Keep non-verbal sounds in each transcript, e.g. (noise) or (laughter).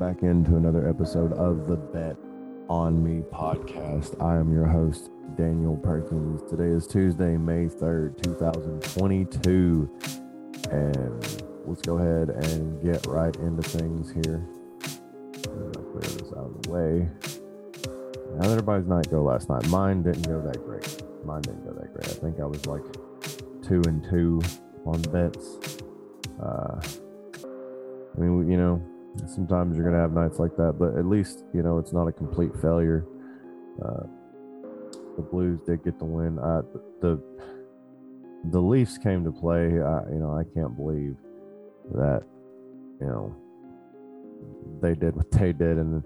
back into another episode of the Bet on Me podcast. I am your host, Daniel Perkins. Today is Tuesday, May 3rd, 2022. And let's go ahead and get right into things here. Clear this out of the way. How did everybody's night go last night? Mine didn't go that great. Mine didn't go that great. I think I was like two and two on bets. Uh, I mean, you know, sometimes you're going to have nights like that, but at least, you know, it's not a complete failure. Uh, the Blues did get the win. The the Leafs came to play. Uh, you know, I can't believe that, you know, they did what they did, and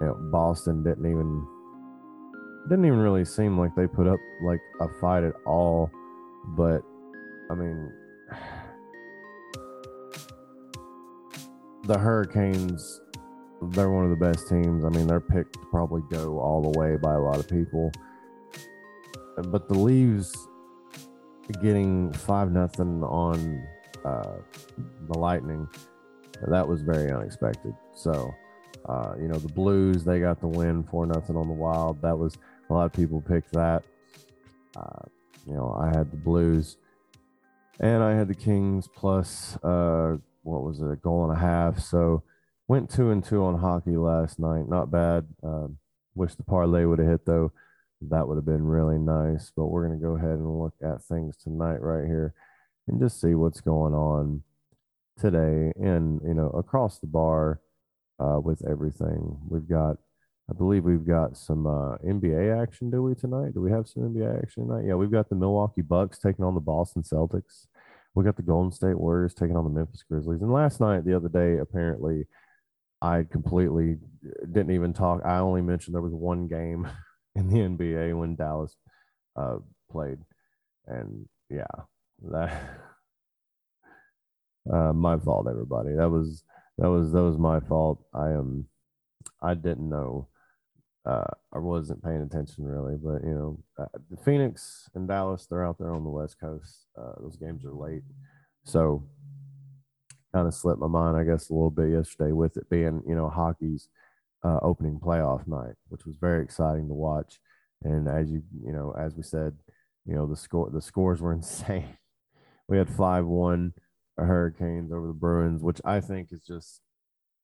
you know, Boston didn't even didn't even really seem like they put up like a fight at all. But I mean, the Hurricanes, they're one of the best teams. I mean, they're picked to probably go all the way by a lot of people. But the Leafs getting five nothing on uh, the Lightning, that was very unexpected. So, uh, you know, the Blues they got the win four nothing on the Wild. That was a lot of people picked that. Uh, you know, I had the Blues, and I had the Kings plus uh, what was it, a goal and a half. So went two and two on hockey last night. Not bad. Uh, wish the parlay would have hit though. That would have been really nice. But we're gonna go ahead and look at things tonight right here, and just see what's going on today and you know across the bar uh, with everything. We've got, I believe we've got some uh, NBA action. Do we tonight? Do we have some NBA action tonight? Yeah, we've got the Milwaukee Bucks taking on the Boston Celtics we got the Golden State Warriors taking on the Memphis Grizzlies. And last night, the other day, apparently, I completely didn't even talk. I only mentioned there was one game (laughs) in the NBA when Dallas uh, played, and yeah, that (laughs) uh, my fault, everybody. That was that was that was my fault. I am. Um, I didn't know uh, I wasn't paying attention really, but you know, uh, Phoenix and Dallas, they're out there on the West Coast. Uh, those games are late, so kind of slipped my mind, I guess, a little bit yesterday with it being you know hockey's uh, opening playoff night, which was very exciting to watch. And as you you know, as we said, you know the score the scores were (laughs) insane. We had five one Hurricanes over the Bruins, which I think is just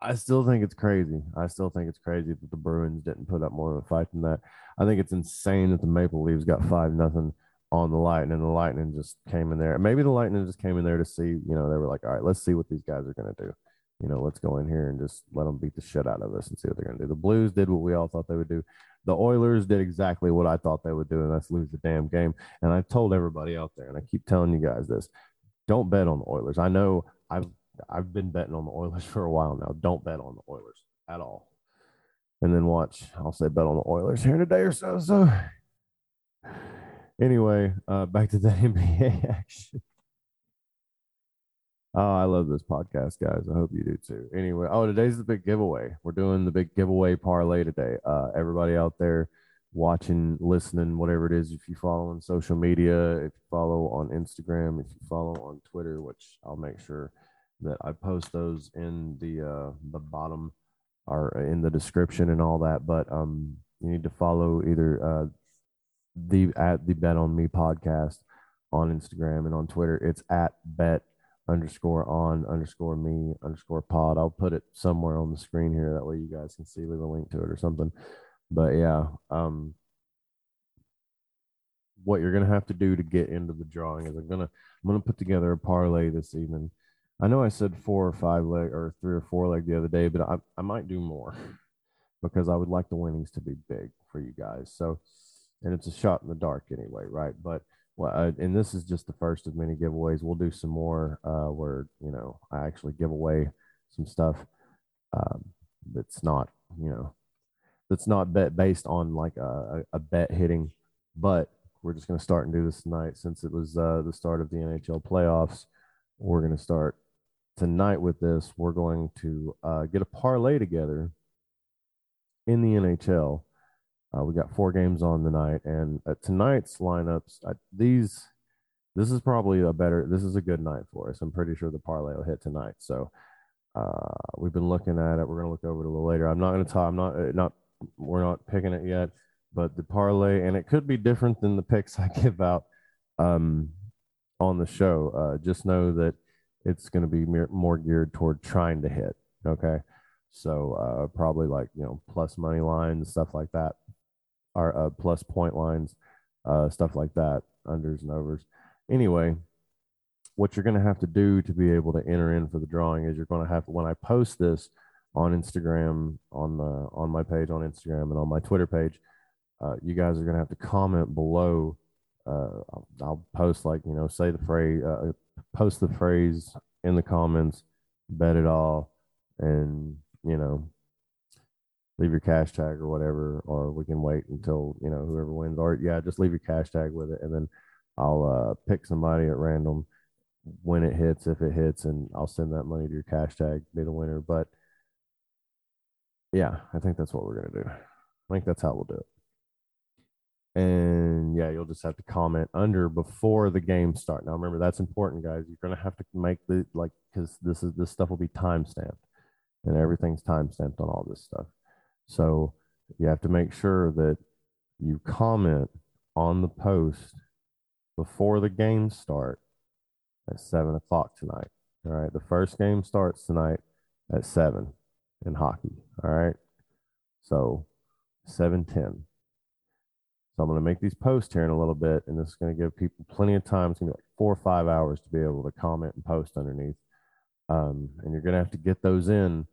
I still think it's crazy. I still think it's crazy that the Bruins didn't put up more of a fight than that. I think it's insane that the Maple Leafs got five nothing on the Lightning, and the Lightning just came in there. Maybe the Lightning just came in there to see. You know, they were like, all right, let's see what these guys are going to do. You know, let's go in here and just let them beat the shit out of us and see what they're going to do. The Blues did what we all thought they would do. The Oilers did exactly what I thought they would do, and that's lose the damn game. And I told everybody out there, and I keep telling you guys this: don't bet on the Oilers. I know I've I've been betting on the Oilers (laughs) for a while now. Don't bet on the Oilers at all. And then watch, I'll say bet on the Oilers here in a day or so. So anyway, uh, back to the (laughs) NBA action. Oh, I love this podcast, guys. I hope you do too. Anyway, oh, today's the big giveaway. We're doing the big giveaway parlay today. Uh, everybody out there watching, listening, whatever it is, if you follow on social media, if you follow on Instagram, if you follow on Twitter, which I'll make sure – that I post those in the uh, the bottom or in the description and all that. But um, you need to follow either uh, the at the Bet on Me podcast on Instagram and on Twitter. It's at Bet underscore on underscore me underscore pod. I'll put it somewhere on the screen here. That way you guys can see. Leave a link to it or something. But yeah, um, what you're gonna have to do to get into the drawing is I'm gonna I'm gonna put together a parlay this evening I know I said four or five leg or three or four leg the other day, but I, I might do more (laughs) because I would like the winnings to be big for you guys. So, and it's a shot in the dark anyway, right? But well, uh, and this is just the first of many giveaways. We'll do some more uh, where you know I actually give away some stuff um, that's not you know that's not bet based on like a, a bet hitting, but we're just going to start and do this tonight since it was uh, the start of the NHL playoffs. We're going to start tonight with this, we're going to uh, get a parlay together in the NHL. Uh, we got four games on tonight, and uh, tonight's lineups, these, this is probably a better, this is a good night for us. I'm pretty sure the parlay will hit tonight. So, Uh, we've been looking at it. We're going to look over it a little later. I'm not going to talk. I'm not uh, not. We're not picking it yet, but the parlay, and it could be different than the picks (laughs) I give out um, on the show. Uh, just know that it's going to be more geared toward trying to hit. Okay, so uh, probably like you know plus money lines, stuff like that, or uh, plus point lines, uh, stuff like that, unders and overs. Anyway, what you're going to have to do to be able to enter in for the drawing is you're going to have when I post this on Instagram on the on my page on Instagram and on my Twitter page, uh, you guys are going to have to comment below. Uh, I'll, I'll, post like you know say the phrase, uh, post the phrase in the comments, bet it all and you know leave your cash tag or whatever or we can wait until you know whoever wins. Or yeah just leave your cash tag with it and then i'll uh, pick somebody at random when it hits if it hits and i'll send that money to your cash tag be the winner. But yeah i think that's what we're to do. I think that's how we'll do it and yeah you'll just have to comment under before the game start now remember that's important guys you're to have to make the like because this is this stuff will be time stamped and everything's time stamped on all this stuff. So you have to make sure that you comment on the post before the games start at seven o'clock tonight. All right. The first game starts tonight at seven in hockey. All right. So 710. So I'm going to make these posts here in a little bit, and this is going to give people plenty of time. It's going to be like four or five hours to be able to comment and post underneath. Um, and you're going to have to get those in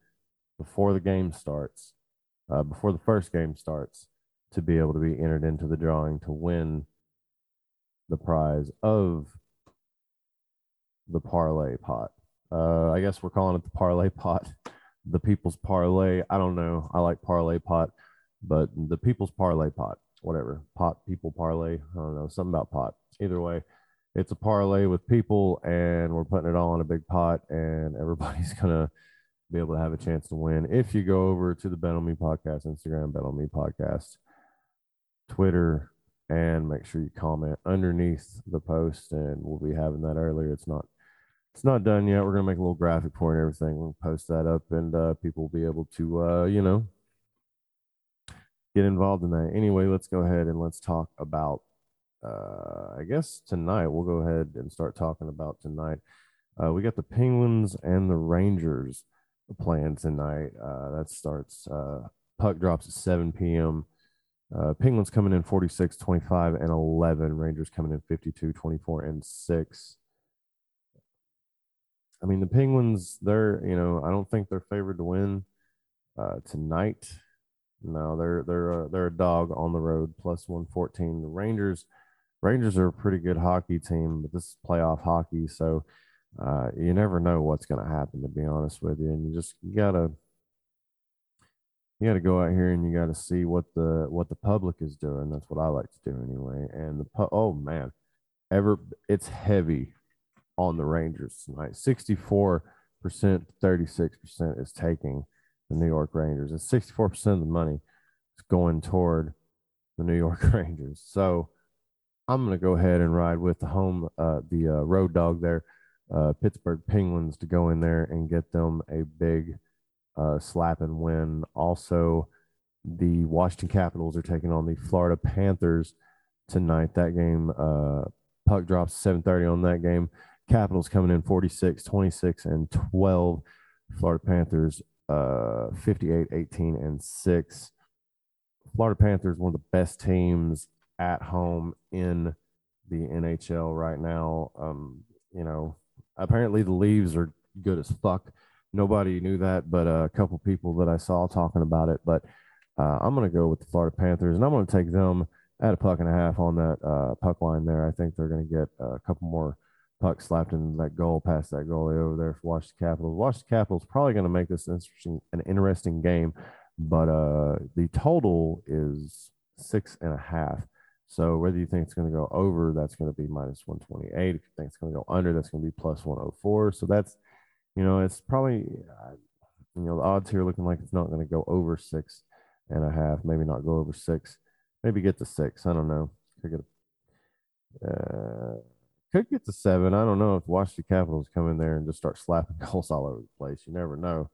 before the game starts, uh, before the first game starts, to be able to be entered into the drawing to win the prize of the parlay pot. Uh, I guess we're calling it the parlay pot, the people's parlay. I don't know. I like parlay pot, but the people's parlay pot, whatever. Pot, people parlay. I don't know. Something about pot. Either way, it's a parlay with people, and we're putting it all in a big pot, and (laughs) everybody's gonna be able to have a chance to win if you go over to the Bet on Me podcast, Instagram, Bet on Me podcast, Twitter, and make sure you comment underneath the post. And we'll be having that earlier. It's not it's not done yet. We're gonna make a little graphic for it and everything. We'll post that up, and uh, people will be able to, uh, you know, get involved in that. Anyway, let's go ahead and let's talk about. Uh, I guess tonight we'll go ahead and start talking about tonight. Uh, we got the Penguins and the Rangers playing tonight. Uh, that starts, uh, puck drops at 7 p.m. Uh, Penguins coming in 46, 25, and 11. Rangers coming in 52, 24, and 6. I mean, the Penguins, they're, you know, I don't think they're favored to win uh, tonight. No, they're they're a, they're a dog on the road, plus 114. The Rangers, Rangers are a pretty good hockey team, but this is playoff hockey, so uh, you never know what's going to happen to be honest with you. And you just you gotta you gotta go out here and you gotta see what the what the public is doing. That's what i like to do anyway. And the pu- oh man ever it's heavy on the rangers tonight. 64 percent 36 percent is taking the new york rangers and 64 percent of the money is going toward the new york (laughs) rangers so i'm going to go ahead and ride with the home uh, the uh, road dog there uh, Pittsburgh Penguins to go in there and get them a big uh, slap and win. Also, the Washington Capitals are taking on the Florida Panthers tonight. That game, uh, puck drops 7:30 on that game. Capitals coming in 46, 26, and 12. Florida Panthers uh, 58, 18, and 6. Florida Panthers, one of the best teams at home in the NHL right now. Um, you know, apparently the Leafs are good as fuck. Nobody knew that, but a couple people that I saw talking about it. But uh, I'm going to go with the Florida Panthers, and I'm going to take them at a puck and a half on that uh, puck line there. I think they're going to get a couple more pucks slapped in that goal past that goalie over there for Washington Capitals. Washington Capitals probably going to make this interesting, an interesting game, but uh, the total is six and a half. So whether you think it's going to go over, that's going to be minus 128. If you think it's going to go under, that's going to be plus 104. So that's, you know, it's probably, uh, you know, the odds here looking like it's not going to go over six and a half, maybe not go over six, maybe get to six. I don't know. Could get, uh, could get to seven. I don't know if Washington Capitals come in there and just start slapping (laughs) goals all over the place. You never know.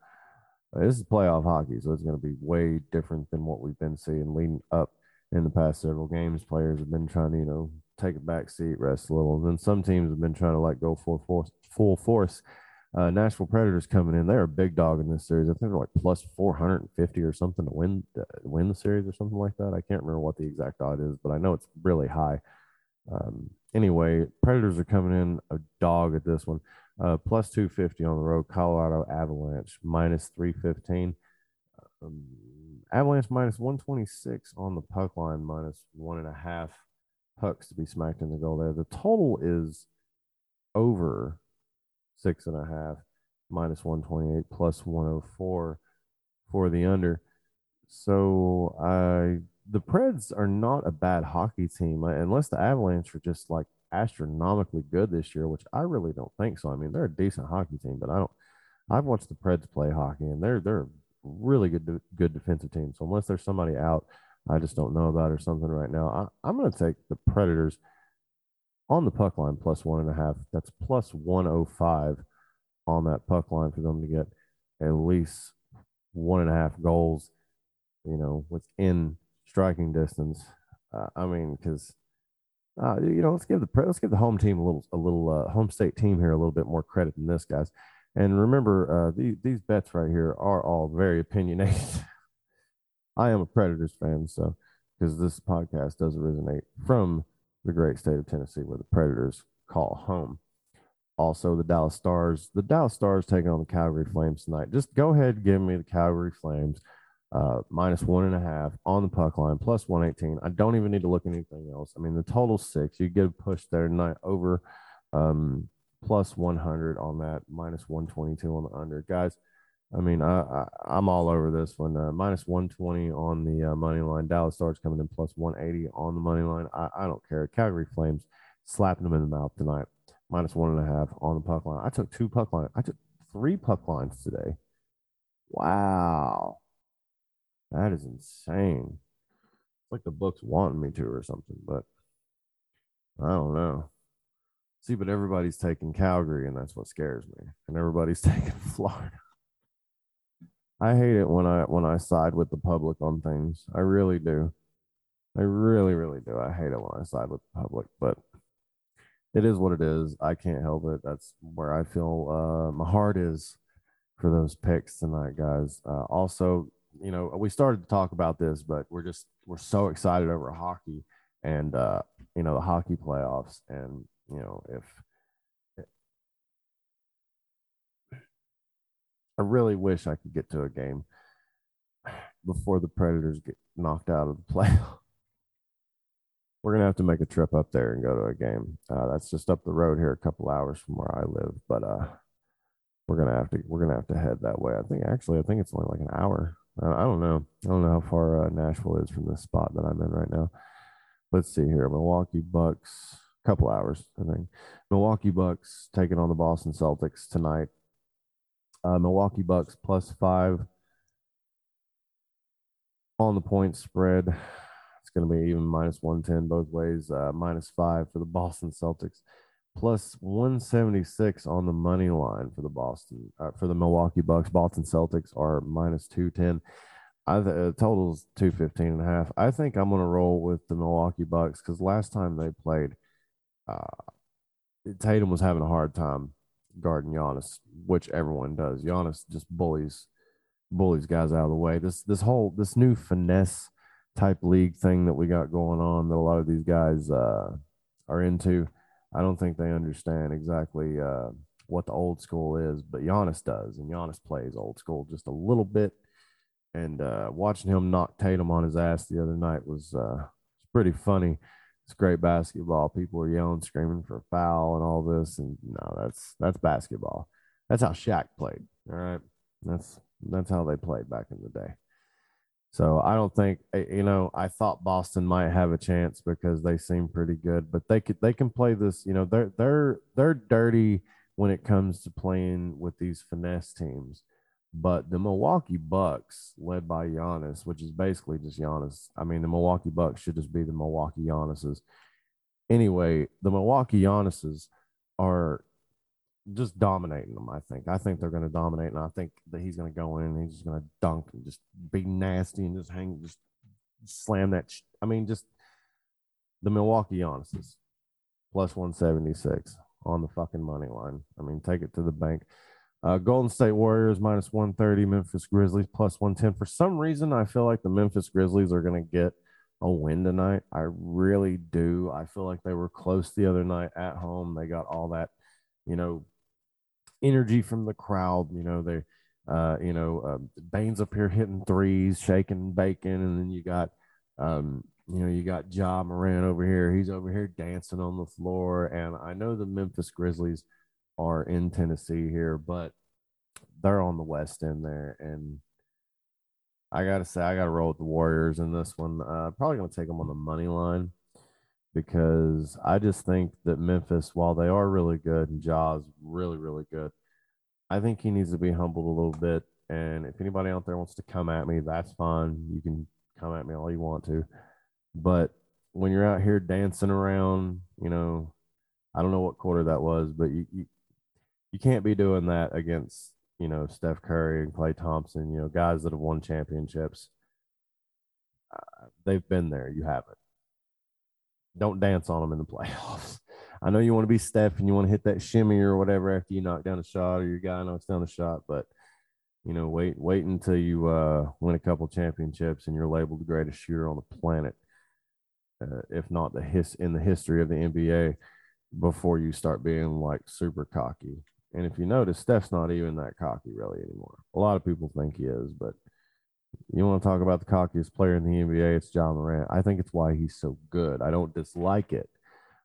This is playoff hockey, so it's going to be way different than what we've been seeing leading up in the past several games. Players have been trying to, you know, take a back seat, rest a little. And then some teams have been trying to like go full force, full force. Uh, Nashville Predators coming in, they're a big dog in this series. I think they're like plus 450 or something to win uh, win the series or something like that. I can't remember what the exact odd is, but I know it's really high. Um, anyway, Predators are coming in a dog at this one. Uh, plus 250 on the road. Colorado Avalanche minus 315. Um, Avalanche minus 126 on the puck line, minus one and a half pucks to be smacked in the goal there. The total is over six and a half, minus 128, plus 104 for the under. So I the Preds are not a bad hockey team uh, unless the Avalanche are just like astronomically good this year, which I really don't think so. I mean, they're a decent hockey team, but I don't. I've watched the Preds play hockey, and they're they're really good good defensive team. So unless there's somebody out, I just don't know about or something right now. I, I'm going to take the Predators on the puck line plus one and a half. That's plus 105 on that puck line for them to get at least one and a half goals, you know, within striking distance. Uh, I mean, because uh, you know, let's give the let's give the home team a little a little uh, home state team here a little bit more credit than this, guys. And remember, uh, these these bets right here are all very (laughs) opinionated. I am a Predators fan, so because this podcast does originate from the great state of Tennessee, where the Predators call home. Also, the Dallas Stars, the Dallas Stars taking on the Calgary Flames tonight. Just go ahead give me the Calgary Flames uh, minus one and a half on the puck line, plus 118. I don't even need to look at anything else. I mean, the total six, you get a push there tonight over um, plus 100 on that, minus 122 on the under. Guys, I mean, I, I am all over this one. Uh, minus 120 on the uh, money line. Dallas Stars coming in plus 180 on the money line. I, I don't care. Calgary Flames slapping them in the mouth tonight. Minus one and a half on the puck line. I took two puck lines. I took three puck lines today. Wow. That is insane. It's like the book's wanting me to or something, but I don't know. See, but everybody's taking Calgary, and that's what scares me. And everybody's (laughs) taking Florida. I hate it when I when I side with the public on things. I really do. I really, really do. I hate it when I side with the public, but it is what it is. I can't help it. That's where I feel uh, my heart is for those picks tonight, guys. Uh, also, you know, we started to talk about this, but we're just we're so excited over hockey and uh, you know the hockey playoffs, and you know if I really wish I could get to a game before the Predators get knocked out of the (laughs) playoff. We're gonna have to make a trip up there and go to a game. Uh, that's just up the road here, a couple hours from where I live. But uh, we're gonna have to we're gonna have to head that way. I think actually I think it's only like an hour. I, don't know. I don't know how far uh, Nashville is from the spot that I'm in right now. Let's see here. Milwaukee Bucks, a couple hours, I think. Milwaukee Bucks taking on the Boston Celtics tonight. Uh, Milwaukee Bucks plus five on the point spread. It's going to be even minus 110 both ways, uh, minus five for the Boston Celtics, plus 176 on the money line for the Boston, uh, for the Milwaukee Bucks. Boston Celtics are minus 210. I uh, totals 215 and a half. I think I'm going to roll with the Milwaukee Bucks because last time they played, uh, Tatum was having a hard time guarding Giannis, which everyone does. Giannis just bullies bullies guys out of the way. This this whole this new finesse type league thing that we got going on that a lot of these guys uh, are into. I don't think they understand exactly uh, what the old school is, but Giannis does, and Giannis plays old school just a little bit. And uh, watching him knock Tatum on his ass the other night was uh, pretty funny it's great basketball. People are yelling, screaming for a foul and all this, and no, that's that's basketball. That's how Shaq played. All right, that's that's how they played back in the day. So I don't think eh, you know. I thought Boston might have a chance because they seem pretty good, but they could they can play this. You know, they're they're they're dirty when it comes to playing with these finesse teams. But the Milwaukee Bucks, led by Giannis, which is basically just Giannis. I mean, the Milwaukee Bucks should just be the Milwaukee Giannis's. Anyway, the Milwaukee Giannis's are just dominating them. I think. I think they're going to dominate, and I think that he's going to go in and he's just going to dunk and just be nasty and just hang, just slam that. Sh- I mean, just the Milwaukee Giannis's plus one seventy six on the fucking money line. I mean, take it to the bank. Uh, Golden State Warriors minus 130, Memphis Grizzlies plus 110. For some reason, I feel like the Memphis Grizzlies are going to get a win tonight. I really do. I feel like they were close the other night at home. They got all that, you know, energy from the crowd. You know, they, uh, you know, uh, Bane's up here hitting threes, shaking bacon, and then you got, um, you know, you got Ja Morant over here. He's over here dancing on the floor. And I know the Memphis Grizzlies are in Tennessee here, but they're on the west end there. And I gotta say, I gotta roll with the Warriors in this one. Uh, probably gonna take them on the money line because I just think that Memphis, while they are really good and Ja's really, really good, I think he needs to be humbled a little bit. And if anybody out there wants to come at me, that's fine. You can come at me all you want to. But when you're out here dancing around, you know, I don't know what quarter that was, but you, you, you can't be doing that against, you know, Steph Curry and Klay Thompson, you know, guys that have won championships. Uh, they've been there. You haven't. Don't dance on them in the playoffs. (laughs) I know you want to be Steph and you want to hit that shimmy or whatever after you knock down a shot or your guy knocks down a shot, but you know, wait, wait until you uh, win a couple championships and you're labeled the greatest shooter on the planet, uh, if not the his in the history of the NBA, before you start being like super cocky. And if you notice, Steph's not even that cocky really anymore. A lot of people think he is, but you want to talk about the cockiest player in the NBA, it's Ja Morant. I think it's why he's so good. I don't dislike it.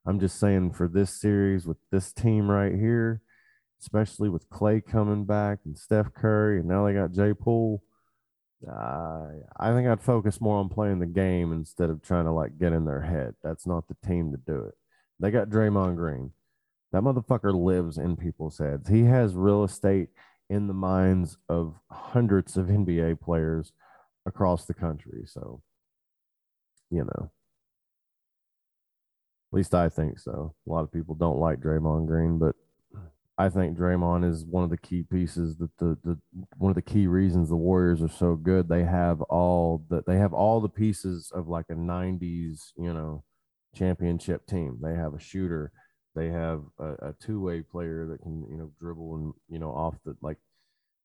I'm just saying for this series with this team right here, especially with Klay coming back and Steph Curry, and now they got Jay Poole. Uh, I think I'd focus more on playing the game instead of trying to like get in their head. That's not the team to do it. They got Draymond Green. That motherfucker lives in people's heads. He has real estate in the minds of hundreds of NBA players across the country. So, you know, at least I think so. A lot of people don't like Draymond Green, but I think Draymond is one of the key pieces that the, the one of the key reasons the Warriors are so good. They have all that they have all the pieces of like a 90s, you know, championship team. They have a shooter, they have a, a two-way player that can, you know, dribble and, you know, off the like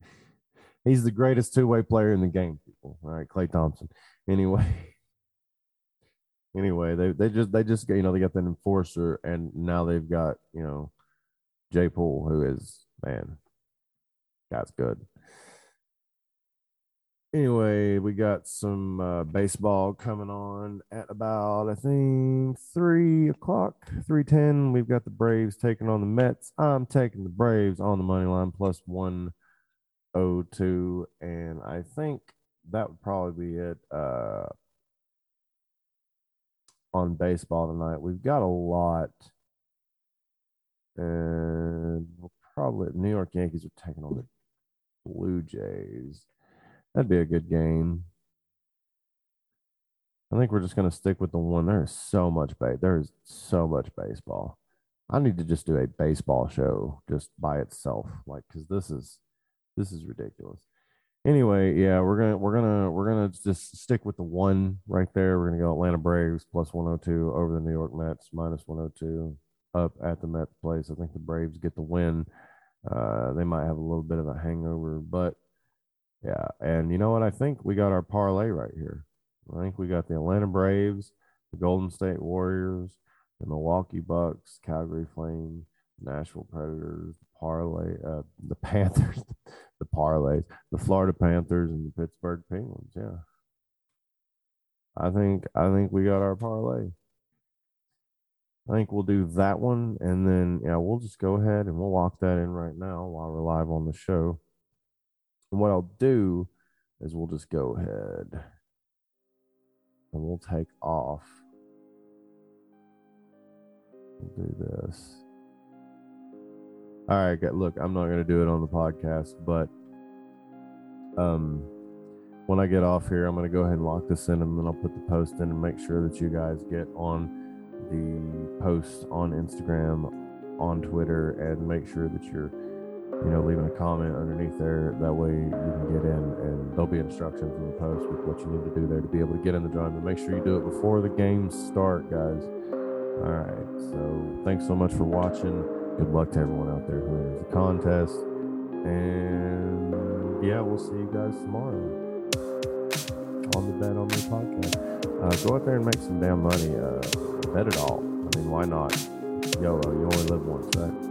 (laughs) he's the greatest two-way player in the game, people. All right, Klay Thompson. Anyway, (laughs) anyway, they they just they just you know they got that enforcer, and now they've got you know Jay Poole, who is man, that's good. Anyway, we got some uh, baseball coming on at about I think three o'clock, three ten. We've got the Braves taking on the Mets. I'm taking the Braves on the money line plus one oh two, and I think that would probably be it. Uh, on baseball tonight. We've got a lot. And we'll probably New York Yankees are taking on the Blue Jays. That'd be a good game. I think we're just gonna stick with the one. There's so much base. There's so much baseball. I need to just do a baseball show just by itself, like because this is this is ridiculous. Anyway, yeah, we're gonna we're gonna we're gonna just stick with the one right there. We're gonna go Atlanta Braves plus 102 over the New York Mets minus 102 up at the Mets place. I think the Braves get the win. Uh, they might have a little bit of a hangover, but yeah. And you know what? I think we got our parlay right here. I think we got the Atlanta Braves, the Golden State Warriors, the Milwaukee Bucks, Calgary Flames, Nashville Predators, the parlay, uh, the (laughs) Panthers, the parlays, the Florida Panthers, and the Pittsburgh Penguins. Yeah. I think I think we got our parlay. I think we'll do that one, and then yeah, we'll just go ahead and we'll lock that in right now while we're live on the show. And what I'll do is we'll just go ahead and we'll take off. We'll do this. All right, look, I'm not going to do it on the podcast, but um, when I get off here, I'm going to go ahead and lock this in, and then I'll put the post in and make sure that you guys get on the post on Instagram, on Twitter, and make sure that you're, you know, leaving a comment underneath there. That way you can get in, and there'll be instructions in the post with what you need to do there to be able to get in the drawing. But make sure you do it before the games start, guys. All right. So thanks so much for watching. Good luck to everyone out there who enters the contest. And yeah, we'll see you guys tomorrow on the Bet on Me podcast. Uh, go out there and make some damn money. Uh, bet it all. I mean, why not? YOLO, you only live once, right?